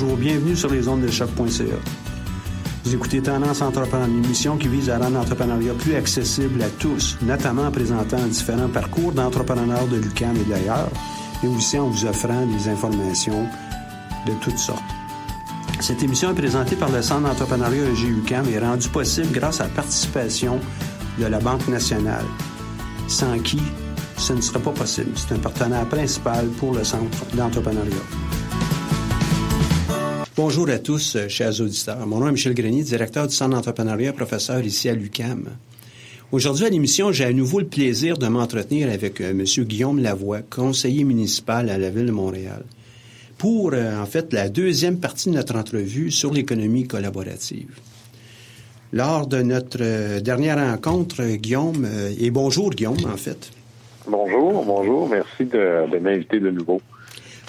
bonjour, bienvenue sur les ondes de choc.ca. Vous écoutez Tendance Entrepreneur, une émission qui vise à rendre l'entrepreneuriat plus accessible à tous, notamment en présentant différents parcours d'entrepreneurs de l'UQAM et d'ailleurs, et aussi en vous offrant des informations de toutes sortes. Cette émission est présentée par le Centre d'entrepreneuriat EGUCAM et rendue possible grâce à la participation de la Banque nationale, sans qui ce ne serait pas possible. C'est un partenaire principal pour le Centre d'entrepreneuriat. Bonjour à tous, euh, chers auditeurs. Mon nom est Michel Grenier, directeur du Centre d'entrepreneuriat, professeur ici à l'UCAM. Aujourd'hui à l'émission, j'ai à nouveau le plaisir de m'entretenir avec euh, M. Guillaume Lavoie, conseiller municipal à la Ville de Montréal, pour euh, en fait la deuxième partie de notre entrevue sur l'économie collaborative. Lors de notre dernière rencontre, Guillaume, et bonjour Guillaume en fait, Bonjour, bonjour. Merci de, m'inviter de nouveau.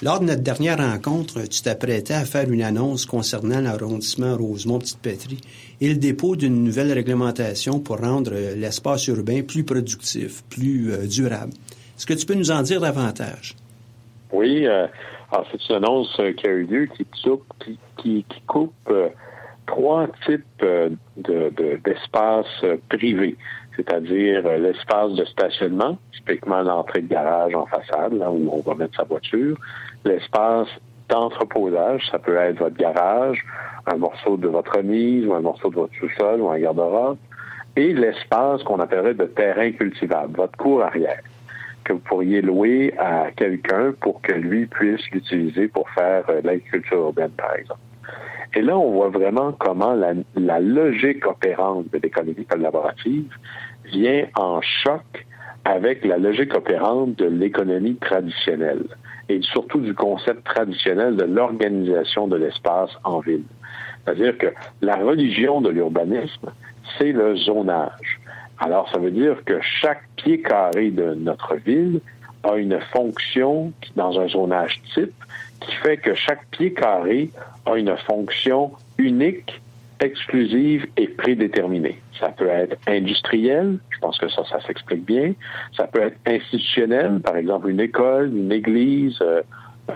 Lors de notre dernière rencontre, tu t'apprêtais à faire une annonce concernant l'arrondissement Rosemont-Petite-Patrie et le dépôt d'une nouvelle réglementation pour rendre l'espace urbain plus productif, plus euh, durable. Est-ce que tu peux nous en dire davantage? Oui, euh, c'est une annonce euh, qui a eu lieu qui, coupe trois types d'espaces privés c'est-à-dire euh, l'espace de stationnement, typiquement l'entrée de garage en façade, là où on va mettre sa voiture, l'espace d'entreposage, ça peut être votre garage, un morceau de votre remise ou un morceau de votre sous-sol ou un garde-robe, et l'espace qu'on appellerait de terrain cultivable, votre cour arrière, que vous pourriez louer à quelqu'un pour que lui puisse l'utiliser pour faire euh, l'agriculture urbaine, par exemple. Et là, on voit vraiment comment la, la logique opérante de l'économie collaborative vient en choc avec la logique opérante de l'économie traditionnelle et surtout du concept traditionnel de l'organisation de l'espace en ville. C'est-à-dire que la religion de l'urbanisme, c'est le zonage. Alors, ça veut dire que chaque pied carré de notre ville a une fonction dans un zonage type qui fait que chaque pied carré a une fonction unique exclusive et prédéterminée. Ça peut être industriel, je pense que ça, ça s'explique bien. Ça peut être institutionnel, par exemple une école, une église, euh,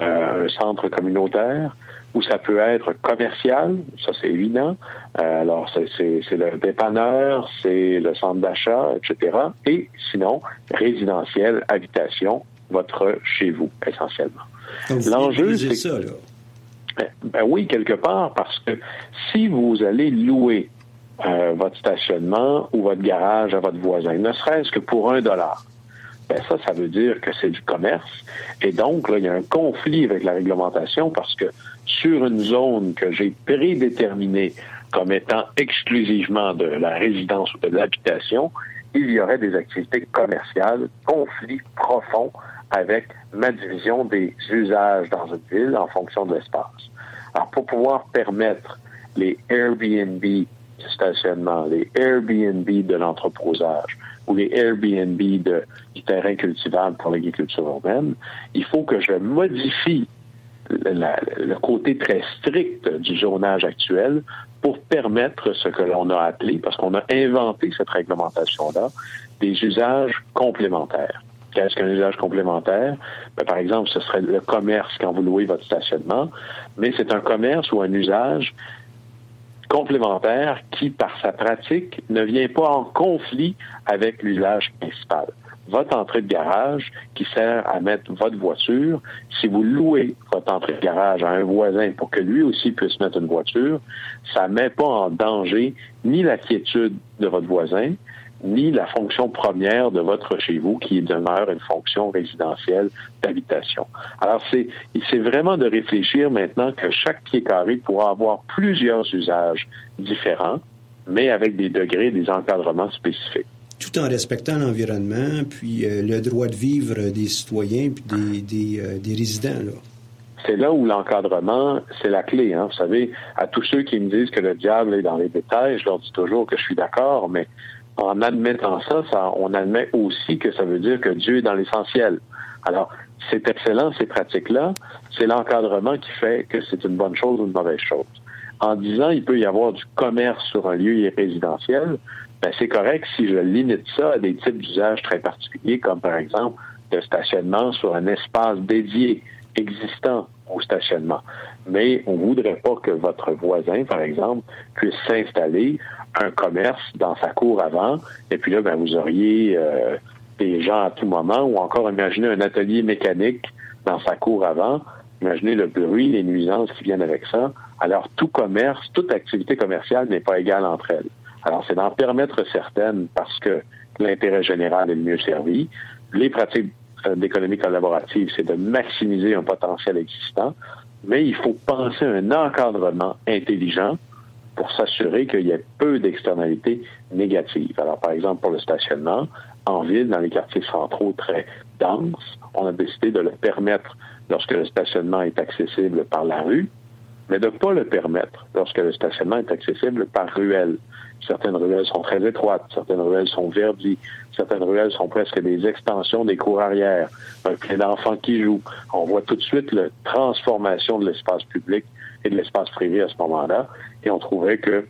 euh, un centre communautaire, ou ça peut être commercial, ça c'est évident. Euh, alors c'est le dépanneur, c'est le centre d'achat, etc. Et sinon, résidentiel, habitation, votre chez vous, essentiellement. L'enjeu, c'est ça, là. Ben, ben, oui, quelque part, parce que si vous allez louer euh, votre stationnement ou votre garage à votre voisin, ne serait-ce que pour un dollar, ben ça, ça veut dire que c'est du commerce. Et donc, là, il y a un conflit avec la réglementation parce que sur une zone que j'ai prédéterminée comme étant exclusivement de la résidence ou de l'habitation, il y aurait des activités commerciales, conflit profond avec ma division des usages dans une ville en fonction de l'espace. Alors, pour pouvoir permettre les Airbnb du stationnement, les Airbnb de l'entreposage ou les Airbnb de, du terrain cultivable pour l'agriculture urbaine, il faut que je modifie le côté très strict du zonage actuel pour permettre ce que l'on a appelé, parce qu'on a inventé cette réglementation-là, des usages complémentaires. Qu'est-ce qu'un usage complémentaire? Ben, par exemple, ce serait le commerce quand vous louez votre stationnement, mais c'est un commerce ou un usage complémentaire qui, par sa pratique, ne vient pas en conflit avec l'usage principal. Votre entrée de garage qui sert à mettre votre voiture, si vous louez votre entrée de garage à un voisin pour que lui aussi puisse mettre une voiture, ça ne met pas en danger ni la quiétude de votre voisin, ni la fonction première de votre chez vous qui demeure une fonction résidentielle d'habitation. Alors, c'est, c'est vraiment de réfléchir maintenant que chaque pied carré pourra avoir plusieurs usages différents, mais avec des degrés, des encadrements spécifiques. Tout en respectant l'environnement, puis euh, le droit de vivre des citoyens, puis des, des, euh, des résidents, là c'est là où l'encadrement, c'est la clé. Hein. Vous savez, à tous ceux qui me disent que le diable est dans les détails, je leur dis toujours que je suis d'accord, mais en admettant ça, on admet aussi que ça veut dire que Dieu est dans l'essentiel. Alors, c'est excellent, ces pratiques-là, c'est l'encadrement qui fait que c'est une bonne chose ou une mauvaise chose. En disant il peut y avoir du commerce sur un lieu résidentiel, ben c'est correct si je limite ça à des types d'usages très particuliers, comme par exemple le stationnement sur un espace dédié existant au stationnement. Mais on ne voudrait pas que votre voisin, par exemple, puisse s'installer un commerce dans sa cour avant, et puis là, ben, vous auriez euh, des gens à tout moment, ou encore imaginez un atelier mécanique dans sa cour avant, imaginez le bruit, les nuisances qui viennent avec ça. Alors, tout commerce, toute activité commerciale n'est pas égale entre elles. Alors, c'est d'en permettre certaines parce que l'intérêt général est le mieux servi. Les pratiques d'économie collaborative, c'est de maximiser un potentiel existant, mais il faut penser un encadrement intelligent pour s'assurer qu'il y ait peu d'externalités négatives. Alors, par exemple, pour le stationnement, en ville, dans les quartiers centraux très denses, on a décidé de le permettre lorsque le stationnement est accessible par la rue, mais de ne pas le permettre lorsque le stationnement est accessible par ruelle. Certaines ruelles sont très étroites, certaines ruelles sont verdies, certaines ruelles sont presque des extensions des cours arrière, un plein d'enfants qui jouent. On voit tout de suite la transformation de l'espace public et de l'espace privé à ce moment-là, et on trouvait que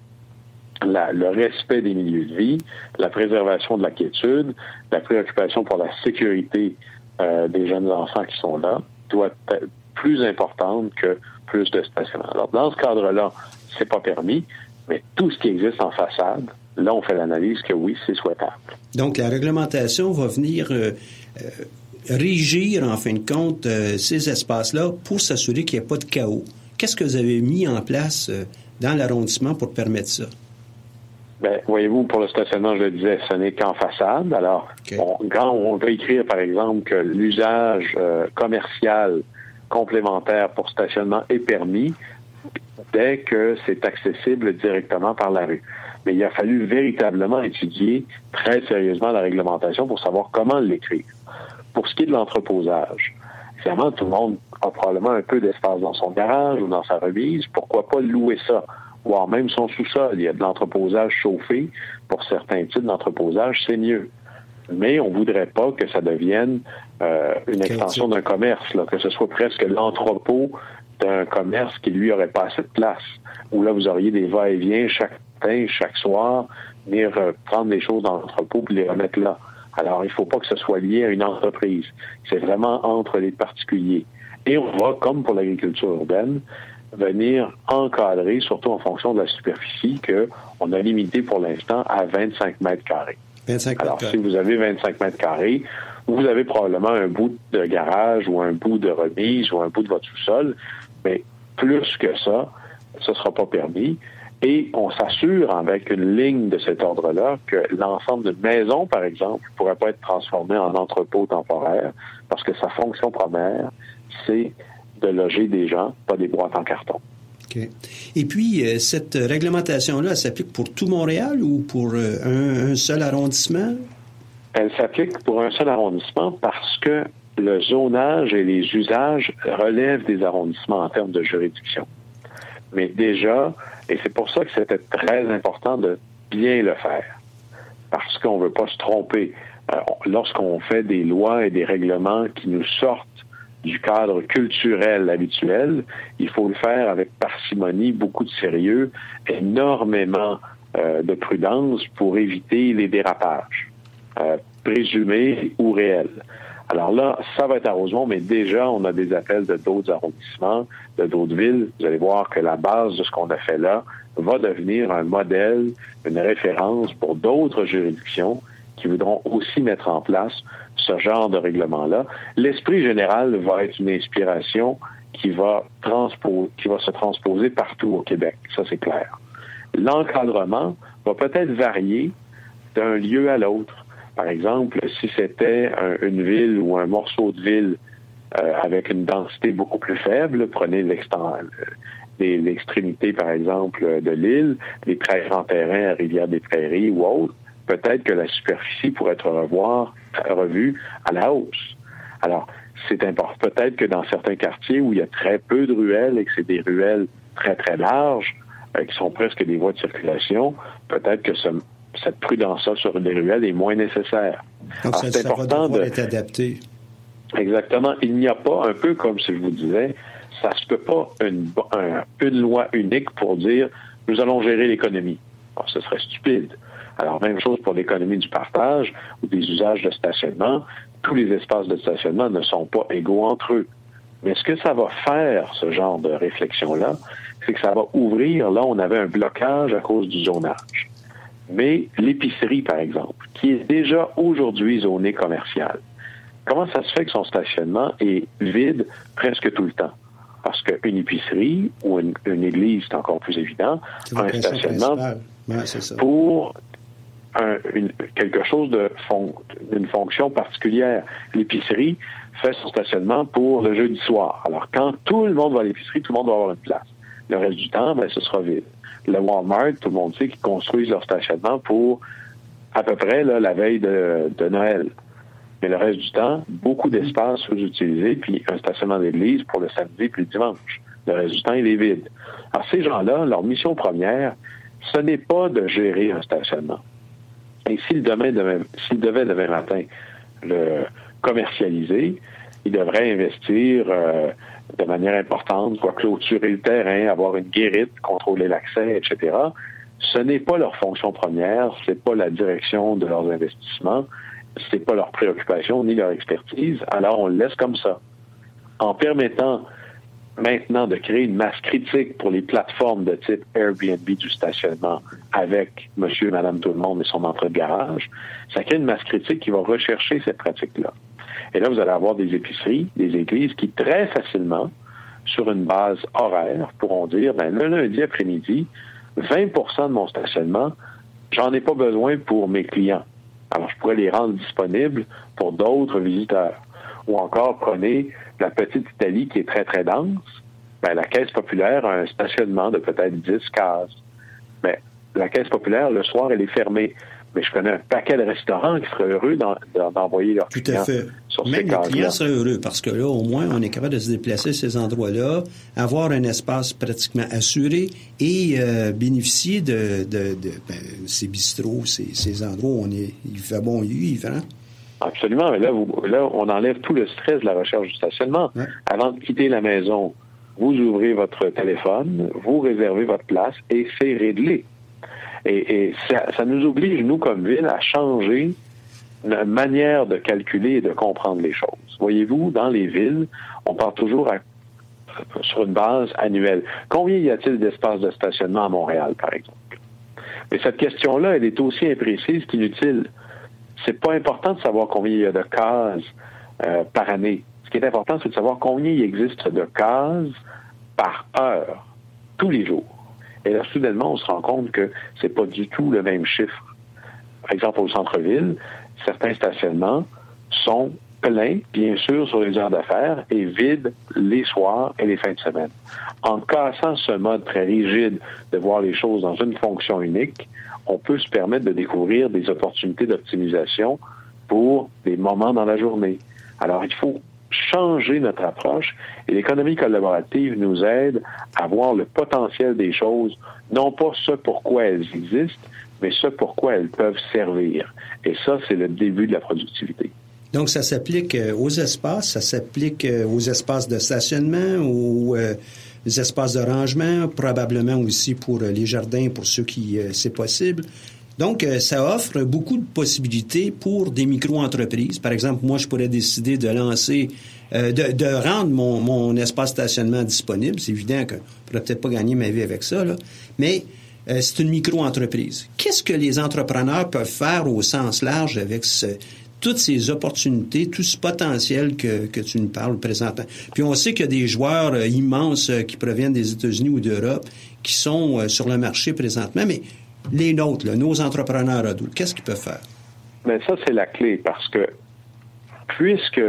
le respect des milieux de vie, la préservation de la quiétude, la préoccupation pour la sécurité euh, des jeunes enfants qui sont là doit être plus importante que plus de stationnement. Alors, dans ce cadre-là, c'est pas permis, mais tout ce qui existe en façade, là, on fait l'analyse que oui, c'est souhaitable. Donc, la réglementation va venir euh, euh, régir, en fin de compte, euh, ces espaces-là pour s'assurer qu'il n'y ait pas de chaos. Qu'est-ce que vous avez mis en place dans l'arrondissement pour permettre ça? Bien, voyez-vous, pour le stationnement, je le disais, ce n'est qu'en façade. Alors, quand on veut écrire, par exemple, que l'usage commercial complémentaire pour stationnement est permis, dès que c'est accessible directement par la rue. Mais il a fallu véritablement étudier très sérieusement la réglementation pour savoir comment l'écrire. Pour ce qui est de l'entreposage, évidemment, tout le monde a probablement un peu d'espace dans son garage ou dans sa remise. Pourquoi pas louer ça? Voire même son sous-sol? Il y a de l'entreposage chauffé. Pour certains types d'entreposage, c'est mieux. Mais on voudrait pas que ça devienne euh, une extension d'un commerce, là, que ce soit presque l'entrepôt d'un commerce qui lui aurait pas assez de place, où là vous auriez des va-et-vient chaque matin, chaque soir, venir euh, prendre les choses dans l'entrepôt et les remettre là. Alors, il ne faut pas que ce soit lié à une entreprise. C'est vraiment entre les particuliers. Et on va, comme pour l'agriculture urbaine, venir encadrer, surtout en fonction de la superficie, qu'on a limité pour l'instant à 25 mètres carrés. 25 Alors, si vous avez 25 mètres carrés, vous avez probablement un bout de garage ou un bout de remise ou un bout de votre sous-sol, mais plus que ça, ce ne sera pas permis. Et on s'assure avec une ligne de cet ordre-là que l'ensemble d'une maison, par exemple, ne pourrait pas être transformé en entrepôt temporaire parce que sa fonction première, c'est de loger des gens, pas des boîtes en carton. OK. Et puis, euh, cette réglementation-là, s'applique pour tout Montréal ou pour euh, un, seul arrondissement? Elle s'applique pour un seul arrondissement parce que le zonage et les usages relèvent des arrondissements en termes de juridiction. Mais déjà, et c'est pour ça que c'était très important de bien le faire, parce qu'on ne veut pas se tromper. Euh, lorsqu'on fait des lois et des règlements qui nous sortent du cadre culturel habituel, il faut le faire avec parcimonie, beaucoup de sérieux, énormément euh, de prudence pour éviter les dérapages, euh, présumés ou réels. Alors là, ça va être à Rosemont, mais déjà, on a des appels de d'autres arrondissements, de d'autres villes. Vous allez voir que la base de ce qu'on a fait là va devenir un modèle, une référence pour d'autres juridictions qui voudront aussi mettre en place ce genre de règlement-là. L'esprit général va être une inspiration qui va, qui va se transposer partout au Québec. Ça, c'est clair. L'encadrement va peut-être varier d'un lieu à l'autre. Par exemple, si c'était une ville ou un morceau de ville euh, avec une densité beaucoup plus faible, prenez l'extrémité, par exemple, de l'île, les très grands terrains à Rivière-des-Prairies ou autres, peut-être que la superficie pourrait être revoir, revue à la hausse. Alors, c'est important. Peut-être que dans certains quartiers où il y a très peu de ruelles et que c'est des ruelles très, très larges, euh, qui sont presque des voies de circulation, peut-être que ce, cette prudence-là sur des ruelles est moins nécessaire. Donc, c'est important de être adapté. Exactement. Il n'y a pas, un peu comme si je vous disais, ça se peut pas une, une loi unique pour dire nous allons gérer l'économie. ce serait stupide. Alors, même chose pour l'économie du partage ou des usages de stationnement. Tous les espaces de stationnement ne sont pas égaux entre eux. Mais ce que ça va faire, ce genre de réflexion-là, c'est que ça va ouvrir, là, on avait un blocage à cause du zonage. Mais l'épicerie, par exemple, qui est déjà aujourd'hui zonée commerciale, comment ça se fait que son stationnement est vide presque tout le temps? Parce qu'une épicerie ou une, église, c'est encore plus évident, un stationnement pour quelque chose d'une fonction particulière. L'épicerie fait son stationnement pour le jeudi soir. Alors, quand tout le monde va à l'épicerie, tout le monde va avoir une place. Le reste du temps, ben, ce sera vide. Le Walmart, tout le monde sait qu'ils construisent leur stationnement pour à peu près la veille de, Noël. Mais le reste du temps, beaucoup d'espace sous-utilisé, puis un stationnement d'église pour le samedi puis le dimanche. Le reste du temps, il est vide. Alors, ces gens-là, leur mission première, ce n'est pas de gérer un stationnement. Et s'ils devaient demain matin le commercialiser, ils devraient investir euh, de manière importante, clôturer le terrain, avoir une guérite, contrôler l'accès, etc. Ce n'est pas leur fonction première, ce n'est pas la direction de leurs investissements, ce n'est pas leur préoccupation ni leur expertise, alors on le laisse comme ça. En permettant maintenant de créer une masse critique pour les plateformes de type Airbnb du stationnement avec monsieur et madame tout le monde et son entrée de garage, ça crée une masse critique qui va rechercher cette pratique-là. Et là, vous allez avoir des épiceries, des églises qui très facilement, sur une base horaire, pourront dire, ben, le lundi après-midi, 20% de mon stationnement, j'en ai pas besoin pour mes clients. Alors, je pourrais les rendre disponibles pour d'autres visiteurs. Ou encore, prenez la petite Italie qui est très, très dense. Ben, la caisse populaire a un stationnement de peut-être 10 cases. Mais la caisse populaire, le soir, elle est fermée mais je connais un paquet de restaurants qui seraient heureux d'envoyer leurs Tout à fait. Même les clients seraient heureux parce que là, au moins, on est capable de se déplacer à ces endroits-là, avoir un espace pratiquement assuré et euh, bénéficier de, de, ben, ces bistrots, ces, endroits où on est, il fait bon vivre. Hein? Absolument. Mais là, là, on enlève tout le stress de la recherche du stationnement. Avant de quitter la maison, vous ouvrez votre téléphone, vous réservez votre place et c'est réglé. Et, ça, nous oblige, nous, comme ville, à changer notre manière de calculer et de comprendre les choses. Voyez-vous, dans les villes, on part toujours sur une base annuelle. Combien y a-t-il d'espaces de stationnement à Montréal, par exemple? Mais cette question-là, elle est aussi imprécise qu'inutile. C'est pas important de savoir combien il y a de cases euh, par année. Ce qui est important, c'est de savoir combien il existe de cases par heure, tous les jours. Et là, soudainement, on se rend compte que c'est pas du tout le même chiffre. Par exemple, au centre-ville, certains stationnements sont pleins, bien sûr, sur les heures d'affaires et vides les soirs et les fins de semaine. En cassant ce mode très rigide de voir les choses dans une fonction unique, on peut se permettre de découvrir des opportunités d'optimisation pour des moments dans la journée. Alors, il faut changer notre approche et l'économie collaborative nous aide à voir le potentiel des choses, non pas ce pourquoi elles existent, mais ce pourquoi elles peuvent servir. Et ça, c'est le début de la productivité. Donc, ça s'applique euh, aux espaces, ça s'applique euh, aux espaces de stationnement, aux euh, espaces de rangement, probablement aussi pour les jardins, pour ceux qui c'est possible. Donc, euh, ça offre beaucoup de possibilités pour des micro-entreprises. Par exemple, moi, je pourrais décider de lancer, euh, de, rendre mon, espace stationnement disponible. C'est évident que je pourrais peut-être pas gagner ma vie avec ça, là. mais euh, c'est une micro-entreprise. Qu'est-ce que les entrepreneurs peuvent faire au sens large avec toutes ces opportunités, tout ce potentiel que, que tu nous parles présentement? Puis on sait qu'il y a des joueurs immenses qui proviennent des États-Unis ou d'Europe qui sont sur le marché présentement, mais les nôtres, nos entrepreneurs adultes, qu'est-ce qu'ils peuvent faire? Mais ça, c'est la clé parce que puisque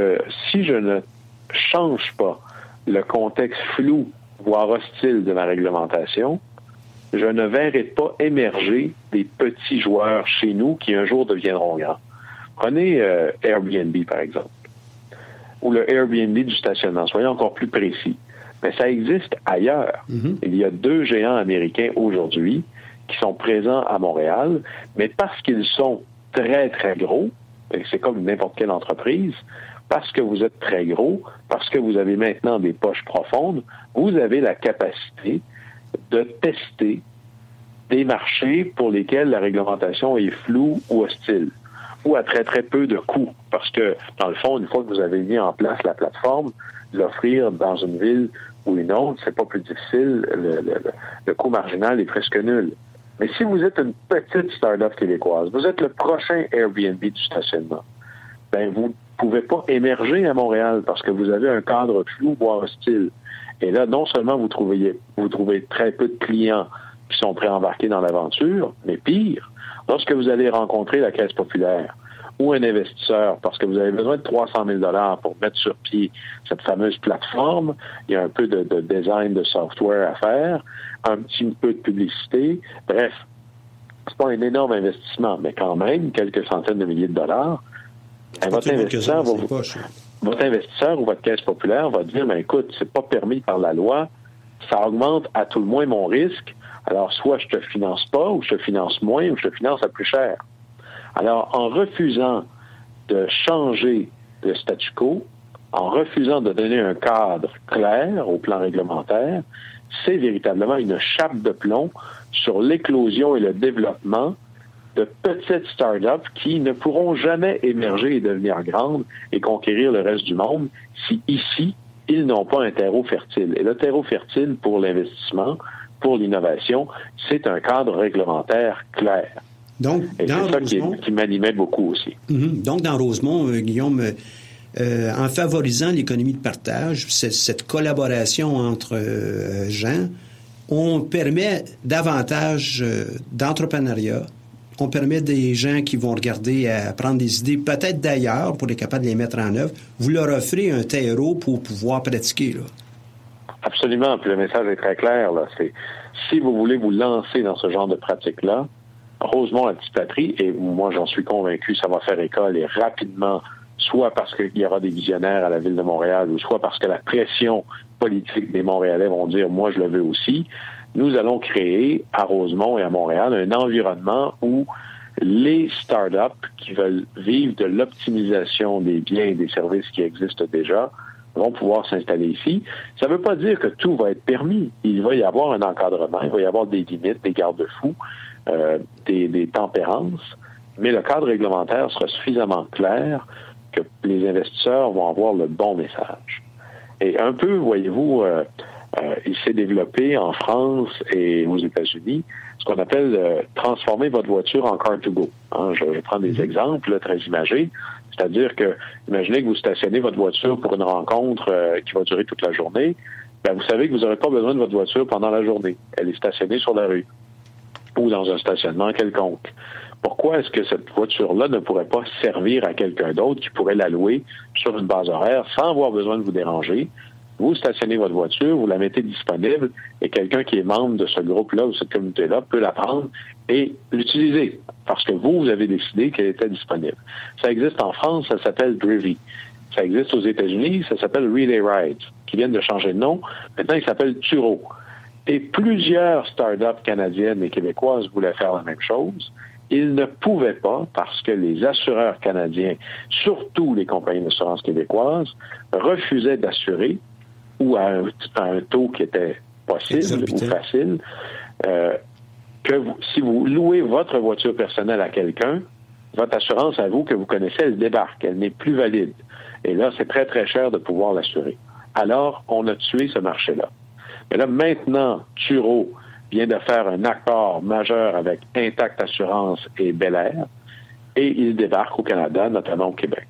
si je ne change pas le contexte flou, voire hostile de ma réglementation, je ne verrai pas émerger des petits joueurs chez nous qui un jour deviendront grands. Prenez euh, Airbnb, par exemple, ou le Airbnb du stationnement. Soyons encore plus précis. Mais ça existe ailleurs. Mm-hmm. Il y a deux géants américains aujourd'hui qui sont présents à Montréal, mais parce qu'ils sont très, très gros, c'est comme n'importe quelle entreprise, parce que vous êtes très gros, parce que vous avez maintenant des poches profondes, vous avez la capacité de tester des marchés pour lesquels la réglementation est floue ou hostile, ou à très très peu de coûts, parce que dans le fond, une fois que vous avez mis en place la plateforme, l'offrir dans une ville ou une autre, c'est pas plus difficile. Le, le, coût marginal est presque nul. Mais si vous êtes une petite start-up québécoise, vous êtes le prochain Airbnb du stationnement, ben vous ne pouvez pas émerger à Montréal parce que vous avez un cadre flou, voire hostile. Et là, non seulement vous trouvez, vous trouvez très peu de clients qui sont prêts à embarquer dans l'aventure, mais pire, lorsque vous allez rencontrer la Caisse populaire, ou un investisseur parce que vous avez besoin de 300 000 dollars pour mettre sur pied cette fameuse plateforme. Il y a un peu de, design de software à faire, un petit peu de publicité. Bref, c'est pas un énorme investissement, mais quand même quelques centaines de milliers de dollars. votre investisseur, votre investisseur ou votre caisse populaire va dire, mais écoute, c'est pas permis par la loi, ça augmente à tout le moins mon risque. Alors, soit je te finance pas, ou je te finance moins, ou je te finance à plus cher. Alors, en refusant de changer le statu quo, en refusant de donner un cadre clair au plan réglementaire, c'est véritablement une chape de plomb sur l'éclosion et le développement de petites start-up qui ne pourront jamais émerger et devenir grandes et conquérir le reste du monde si ici, ils n'ont pas un terreau fertile. Et le terreau fertile pour l'investissement, pour l'innovation, c'est un cadre réglementaire clair. Donc, Et dans ça qui, qui m'animait beaucoup aussi. Mhm. Donc, dans Rosemont, euh, Guillaume, euh, en favorisant l'économie de partage, cette collaboration entre euh, gens, on permet davantage d'entrepreneuriat. On permet des gens qui vont regarder à prendre des idées peut-être d'ailleurs pour être capable de les mettre en œuvre. Vous leur offrez un terreau pour pouvoir pratiquer. Là. Absolument. Puis le message est très clair. Là. C'est si vous voulez vous lancer dans ce genre de pratique-là, Rosemont la petite patrie, et moi j'en suis convaincu, ça va faire école et rapidement, soit parce qu'il y aura des visionnaires à la ville de Montréal, ou soit parce que la pression politique des Montréalais vont dire moi je le veux aussi, nous allons créer à Rosemont et à Montréal un environnement où les startups qui veulent vivre de l'optimisation des biens et des services qui existent déjà vont pouvoir s'installer ici. Ça ne veut pas dire que tout va être permis. Il va y avoir un encadrement, il va y avoir des limites, des garde-fous. Euh, des, tempérances, mais le cadre réglementaire sera suffisamment clair que les investisseurs vont avoir le bon message. Et un peu, voyez-vous, euh, euh, il s'est développé en France et aux États-Unis ce qu'on appelle transformer votre voiture en car to go. Hein, je vais prendre des mhm. exemples très imagés. C'est-à-dire que, imaginez que vous stationnez votre voiture pour une rencontre qui va durer toute la journée. Ben, vous savez que vous n'aurez pas besoin de votre voiture pendant la journée. Elle est stationnée sur la rue ou dans un stationnement quelconque. Pourquoi est-ce que cette voiture-là ne pourrait pas servir à quelqu'un d'autre qui pourrait la louer sur une base horaire sans avoir besoin de vous déranger? Vous stationnez votre voiture, vous la mettez disponible et quelqu'un qui est membre de ce groupe-là ou cette communauté-là peut la prendre et l'utiliser parce que vous, vous avez décidé qu'elle était disponible. Ça existe en France, ça s'appelle Drivy. Ça existe aux États-Unis, ça s'appelle Relay Ride, qui viennent de changer de nom. Maintenant, il s'appelle Turo. Et plusieurs startups canadiennes et québécoises voulaient faire la même chose. Ils ne pouvaient pas parce que les assureurs canadiens, surtout les compagnies d'assurance québécoises, refusaient d'assurer ou à un, taux qui était possible ou facile, euh, que si vous louez votre voiture personnelle à quelqu'un, votre assurance à vous que vous connaissez, elle débarque, elle n'est plus valide. Et là, c'est très, très cher de pouvoir l'assurer. Alors, on a tué ce marché-là. Mais là, maintenant, Turo vient de faire un accord majeur avec Intact Assurance et Bel Air, et il débarque au Canada, notamment au Québec.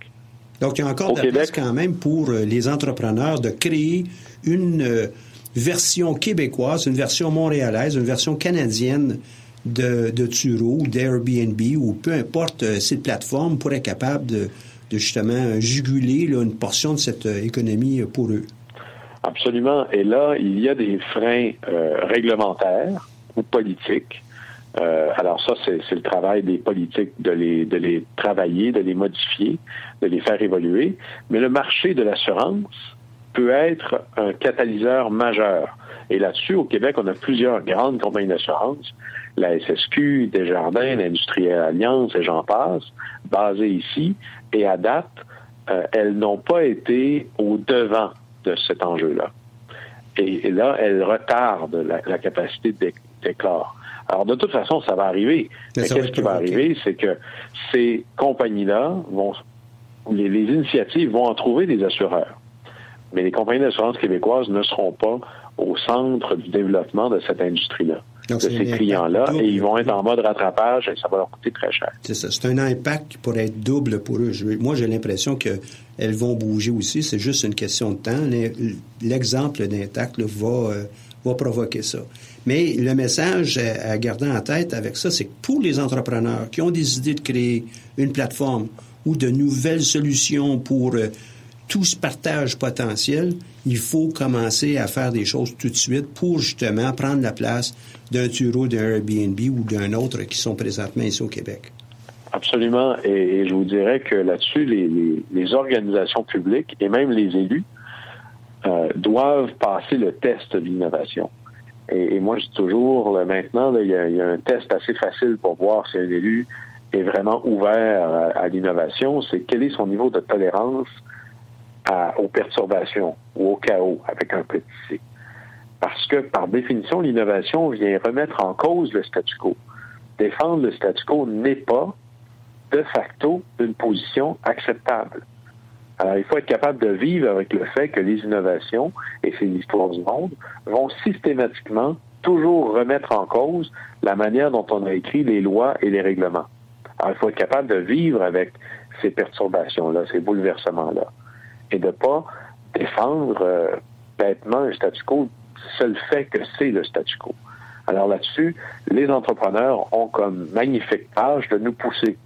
Donc, il y a encore de la place quand même pour euh, les entrepreneurs de créer une euh, version québécoise, une version montréalaise, une version canadienne de, de Turo ou d'Airbnb ou peu importe euh, cette plateforme pour être capable de, justement juguler une portion de cette économie pour eux. Absolument. Et là, il y a des freins euh, réglementaires ou politiques. Euh, alors ça, c'est le travail des politiques de les, de les travailler, de les modifier, de les faire évoluer. Mais le marché de l'assurance peut être un catalyseur majeur. Et là-dessus, au Québec, on a plusieurs grandes compagnies d'assurance, la SSQ, Desjardins, l'Industrielle Alliance et j'en passe, basées ici. Et à date, euh, elles n'ont pas été au devant de cet enjeu-là. Et, là, elle retarde la, capacité d'éclore. Alors, de toute façon, ça va arriver. Mais, qu'est-ce qui va arriver? C'est que ces compagnies-là vont, les, initiatives vont en trouver des assureurs. Mais les compagnies d'assurance québécoises ne seront pas au centre du développement de cette industrie-là, de ces clients-là, et ils vont être en mode rattrapage et ça va leur coûter très cher. C'est ça. C'est un impact qui pourrait être double pour eux. moi, j'ai l'impression qu'elles vont bouger aussi. C'est juste une question de temps. L'exemple d'Intact va, euh, va provoquer ça. Mais le message à garder en tête avec ça, c'est que pour les entrepreneurs qui ont des idées de créer une plateforme ou de nouvelles solutions pour euh, tout ce partage potentiel, il faut commencer à faire des choses tout de suite pour justement prendre la place d'un Turo, d'un Airbnb ou d'un autre qui sont présentement ici au Québec. Absolument. Et, je vous dirais que là-dessus, les, organisations publiques et même les élus euh, doivent passer le test de l'innovation. Et, moi, je dis toujours, maintenant, il, y a, un test assez facile pour voir si un élu est vraiment ouvert à, l'innovation. C'est quel est son niveau de tolérance aux perturbations ou au chaos avec un petit c. Parce que, par définition, l'innovation vient remettre en cause le statu quo. Défendre le statu quo n'est pas, de facto, une position acceptable. Alors, il faut être capable de vivre avec le fait que les innovations, et c'est l'histoire du monde, vont systématiquement toujours remettre en cause la manière dont on a écrit les lois et les règlements. Alors, il faut être capable de vivre avec ces perturbations-là, ces bouleversements-là, et de ne pas défendre euh, bêtement un statu quo, seul fait que c'est le statu quo. Alors là-dessus, les entrepreneurs ont comme magnifique tâche de nous pousser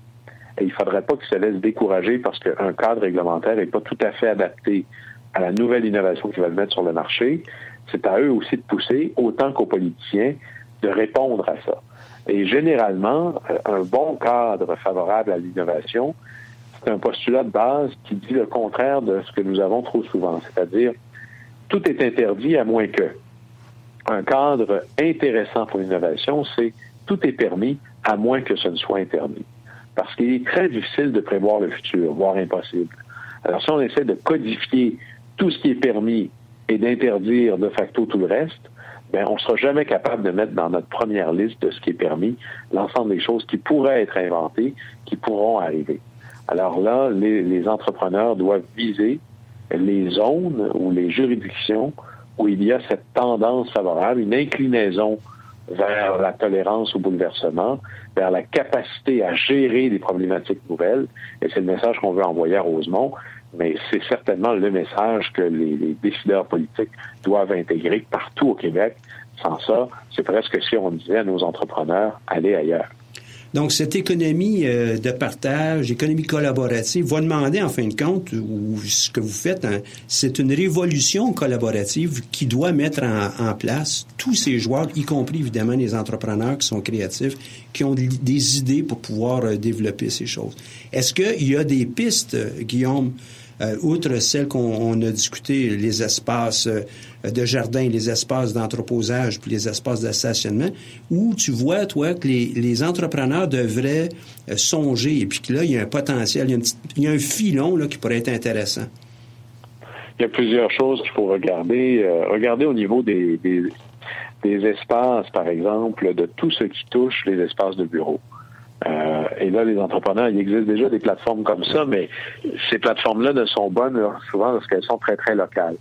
et il ne faudrait pas qu'ils se laissent décourager parce qu'un cadre réglementaire n'est pas tout à fait adapté à la nouvelle innovation qu'ils veulent mettre sur le marché. C'est à eux aussi de pousser, autant qu'aux politiciens, de répondre à ça. Et généralement, euh, un bon cadre favorable à l'innovation, c'est un postulat de base qui dit le contraire de ce que nous avons trop souvent, c'est-à-dire tout est interdit à moins que. Un cadre intéressant pour l'innovation, c'est tout est permis à moins que ce ne soit interdit parce qu'il est très difficile de prévoir le futur, voire impossible. Alors si on essaie de codifier tout ce qui est permis et d'interdire de facto tout le reste, ben, on ne sera jamais capable de mettre dans notre première liste de ce qui est permis l'ensemble des choses qui pourraient être inventées, qui pourront arriver. Alors là, les, entrepreneurs doivent viser les zones ou les juridictions où il y a cette tendance favorable, une inclinaison vers la tolérance au bouleversement, vers la capacité à gérer des problématiques nouvelles. Et c'est le message qu'on veut envoyer à Rosemont. Mais c'est certainement le message que les, les, décideurs politiques doivent intégrer partout au Québec. Sans ça, c'est presque si on disait à nos entrepreneurs, allez ailleurs. Donc, cette économie euh, de partage, économie collaborative, va demander, en fin de compte, ou ce que vous faites, hein, c'est une révolution collaborative qui doit mettre en, place tous ces joueurs, y compris évidemment les entrepreneurs qui sont créatifs, qui ont des idées pour pouvoir euh, développer ces choses. Est-ce qu'il y a des pistes, Guillaume, euh, outre celles qu'on a discutées, les espaces euh, de jardin, les espaces d'entreposage, puis les espaces de stationnement, où tu vois, toi, que les, entrepreneurs devraient euh, songer, et puis que là, il y a un potentiel, il y a un, filon qui pourrait être intéressant. Il y a plusieurs choses qu'il faut regarder. regarder au niveau des, des espaces, par exemple, de tout ce qui touche les espaces de bureau. Euh, et là, les entrepreneurs, il existe déjà des plateformes comme ça, mais ces plateformes-là ne sont bonnes souvent parce qu'elles sont très, très locales.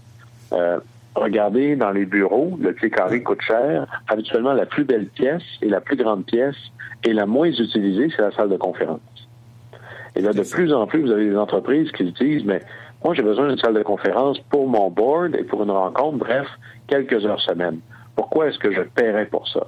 Euh, regardez dans les bureaux, le pied carré coûte cher. Habituellement, la plus belle pièce et la plus grande pièce et la moins utilisée, c'est la salle de conférence. Et là, de plus en plus, vous avez des entreprises qui disent, mais moi, j'ai besoin d'une salle de conférence pour mon board et pour une rencontre, bref, quelques heures semaine. Pourquoi est-ce que je paierais pour ça?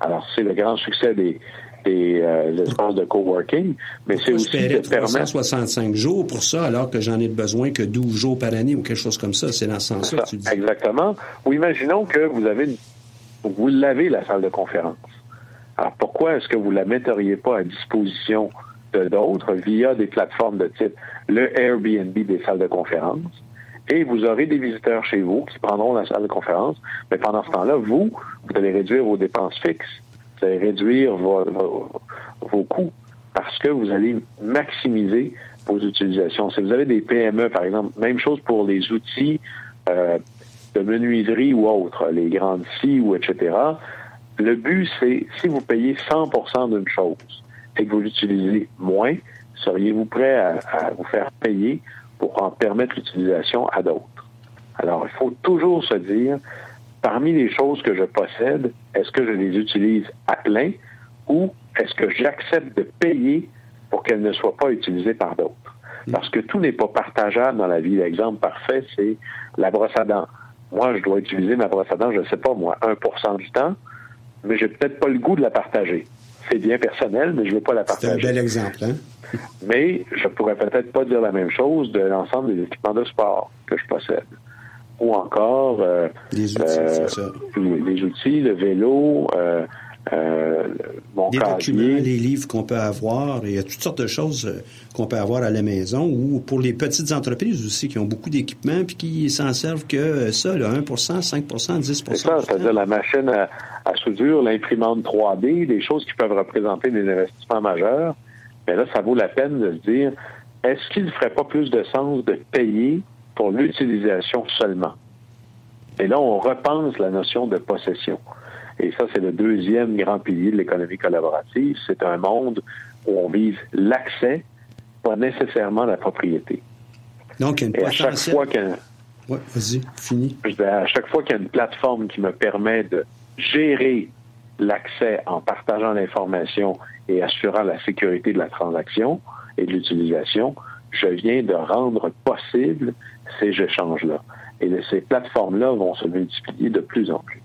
Alors, c'est le grand succès des, euh, espaces de coworking, mais c'est aussi de permettre... 365 jours pour ça, alors que j'en ai besoin que 12 jours par année ou quelque chose comme ça. C'est dans ce sens-là que tu dis. Exactement. Ou imaginons que vous avez, vous l'avez, la salle de conférence. Alors, pourquoi est-ce que vous la metteriez pas à disposition de d'autres via des plateformes de type le Airbnb des salles de conférence? Et vous aurez des visiteurs chez vous qui prendront la salle de conférence, mais pendant ce temps-là, vous, vous allez réduire vos dépenses fixes allez réduire vos, coûts parce que vous allez maximiser vos utilisations. Si vous avez des PME, par exemple, même chose pour les outils euh, de menuiserie ou autres, les grandes scies ou etc. Le but, c'est si vous payez 100 d'une chose et que vous l'utilisez moins, seriez-vous prêt à, vous faire payer pour en permettre l'utilisation à d'autres? Alors, il faut toujours se dire, parmi les choses que je possède, est-ce que je les utilise à plein ou est-ce que j'accepte de payer pour qu'elles ne soient pas utilisées par d'autres? Mm. Parce que tout n'est pas partageable dans la vie. L'exemple parfait, c'est la brosse à dents. Moi, je dois utiliser ma brosse à dents, je ne sais pas, moi, 1% du temps, mais j'ai peut-être pas le goût de la partager. C'est bien personnel, mais je ne veux pas la partager. C'est un bel exemple, hein? mais je pourrais peut-être pas dire la même chose de l'ensemble des équipements de sport que je possède. Ou encore euh, les outils, euh, ça. Les, outils, le vélo, euh, euh, des documents, les livres qu'on peut avoir. Il y a toutes sortes de choses euh, qu'on peut avoir à la maison ou pour les petites entreprises aussi qui ont beaucoup d'équipements puis qui s'en servent que ça, là, 1 5 10 C'est ça, c'est-à-dire la machine à, soudure, l'imprimante 3D, des choses qui peuvent représenter des investissements majeurs. Mais là, ça vaut la peine de se dire, est-ce qu'il ne ferait pas plus de sens de payer pour l'utilisation seulement? Et là, on repense la notion de possession. Et ça, c'est le deuxième grand pilier de l'économie collaborative. C'est un monde où on vise l'accès, pas nécessairement la propriété. Donc, une Et à chaque fois qu'un Ouais, vas-y, fini. À chaque fois qu'il y a une plateforme qui me permet de gérer l'accès en partageant l'information et assurant la sécurité de la transaction et de l'utilisation, je viens de rendre possible ces échanges-là. Et ces plateformes-là vont se multiplier de plus en plus.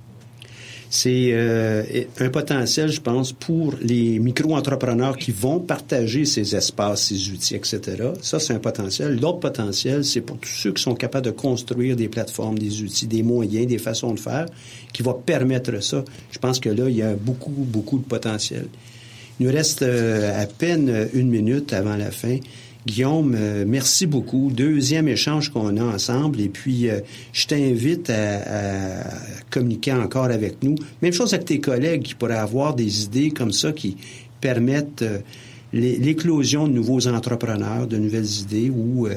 C'est euh, un potentiel, je pense, pour les micro-entrepreneurs qui vont partager ces espaces, ces outils, etc. Ça, c'est un potentiel. L'autre potentiel, c'est pour tous ceux qui sont capables de construire des plateformes, des outils, des moyens, des façons de faire, qui vont permettre ça. Je pense que là, il y a beaucoup, beaucoup de potentiel. Il nous reste euh, à peine une minute avant la fin. Guillaume, euh, merci beaucoup. Deuxième échange qu'on a ensemble. Et puis, euh, je t'invite à, communiquer encore avec nous. Même chose avec tes collègues qui pourraient avoir des idées comme ça qui permettent euh, l'éclosion de nouveaux entrepreneurs, de nouvelles idées ou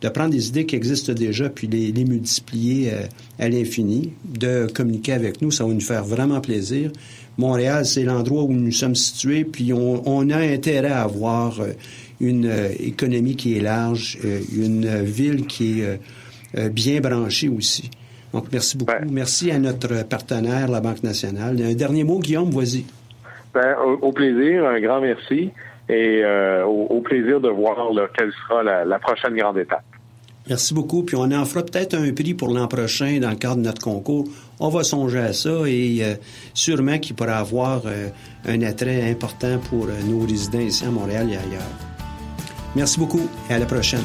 de prendre des idées qui existent déjà puis les, les multiplier à l'infini, de communiquer avec nous. Ça va nous faire vraiment plaisir. Montréal, c'est l'endroit où nous sommes situés, puis on, on a intérêt à avoir une euh, économie qui est large, euh, une ville qui est euh, bien branchée aussi. Donc, merci beaucoup. Merci à notre partenaire, la Banque nationale. Un dernier mot, Guillaume, vas-y. Ben, au, plaisir, un grand merci et au, plaisir de voir quelle sera la, prochaine grande étape. Merci beaucoup. Puis on en fera peut-être un prix pour l'an prochain dans le cadre de notre concours. On va songer à ça et sûrement qu'il pourra avoir un attrait important pour nos résidents ici à Montréal et ailleurs. Merci beaucoup et à la prochaine.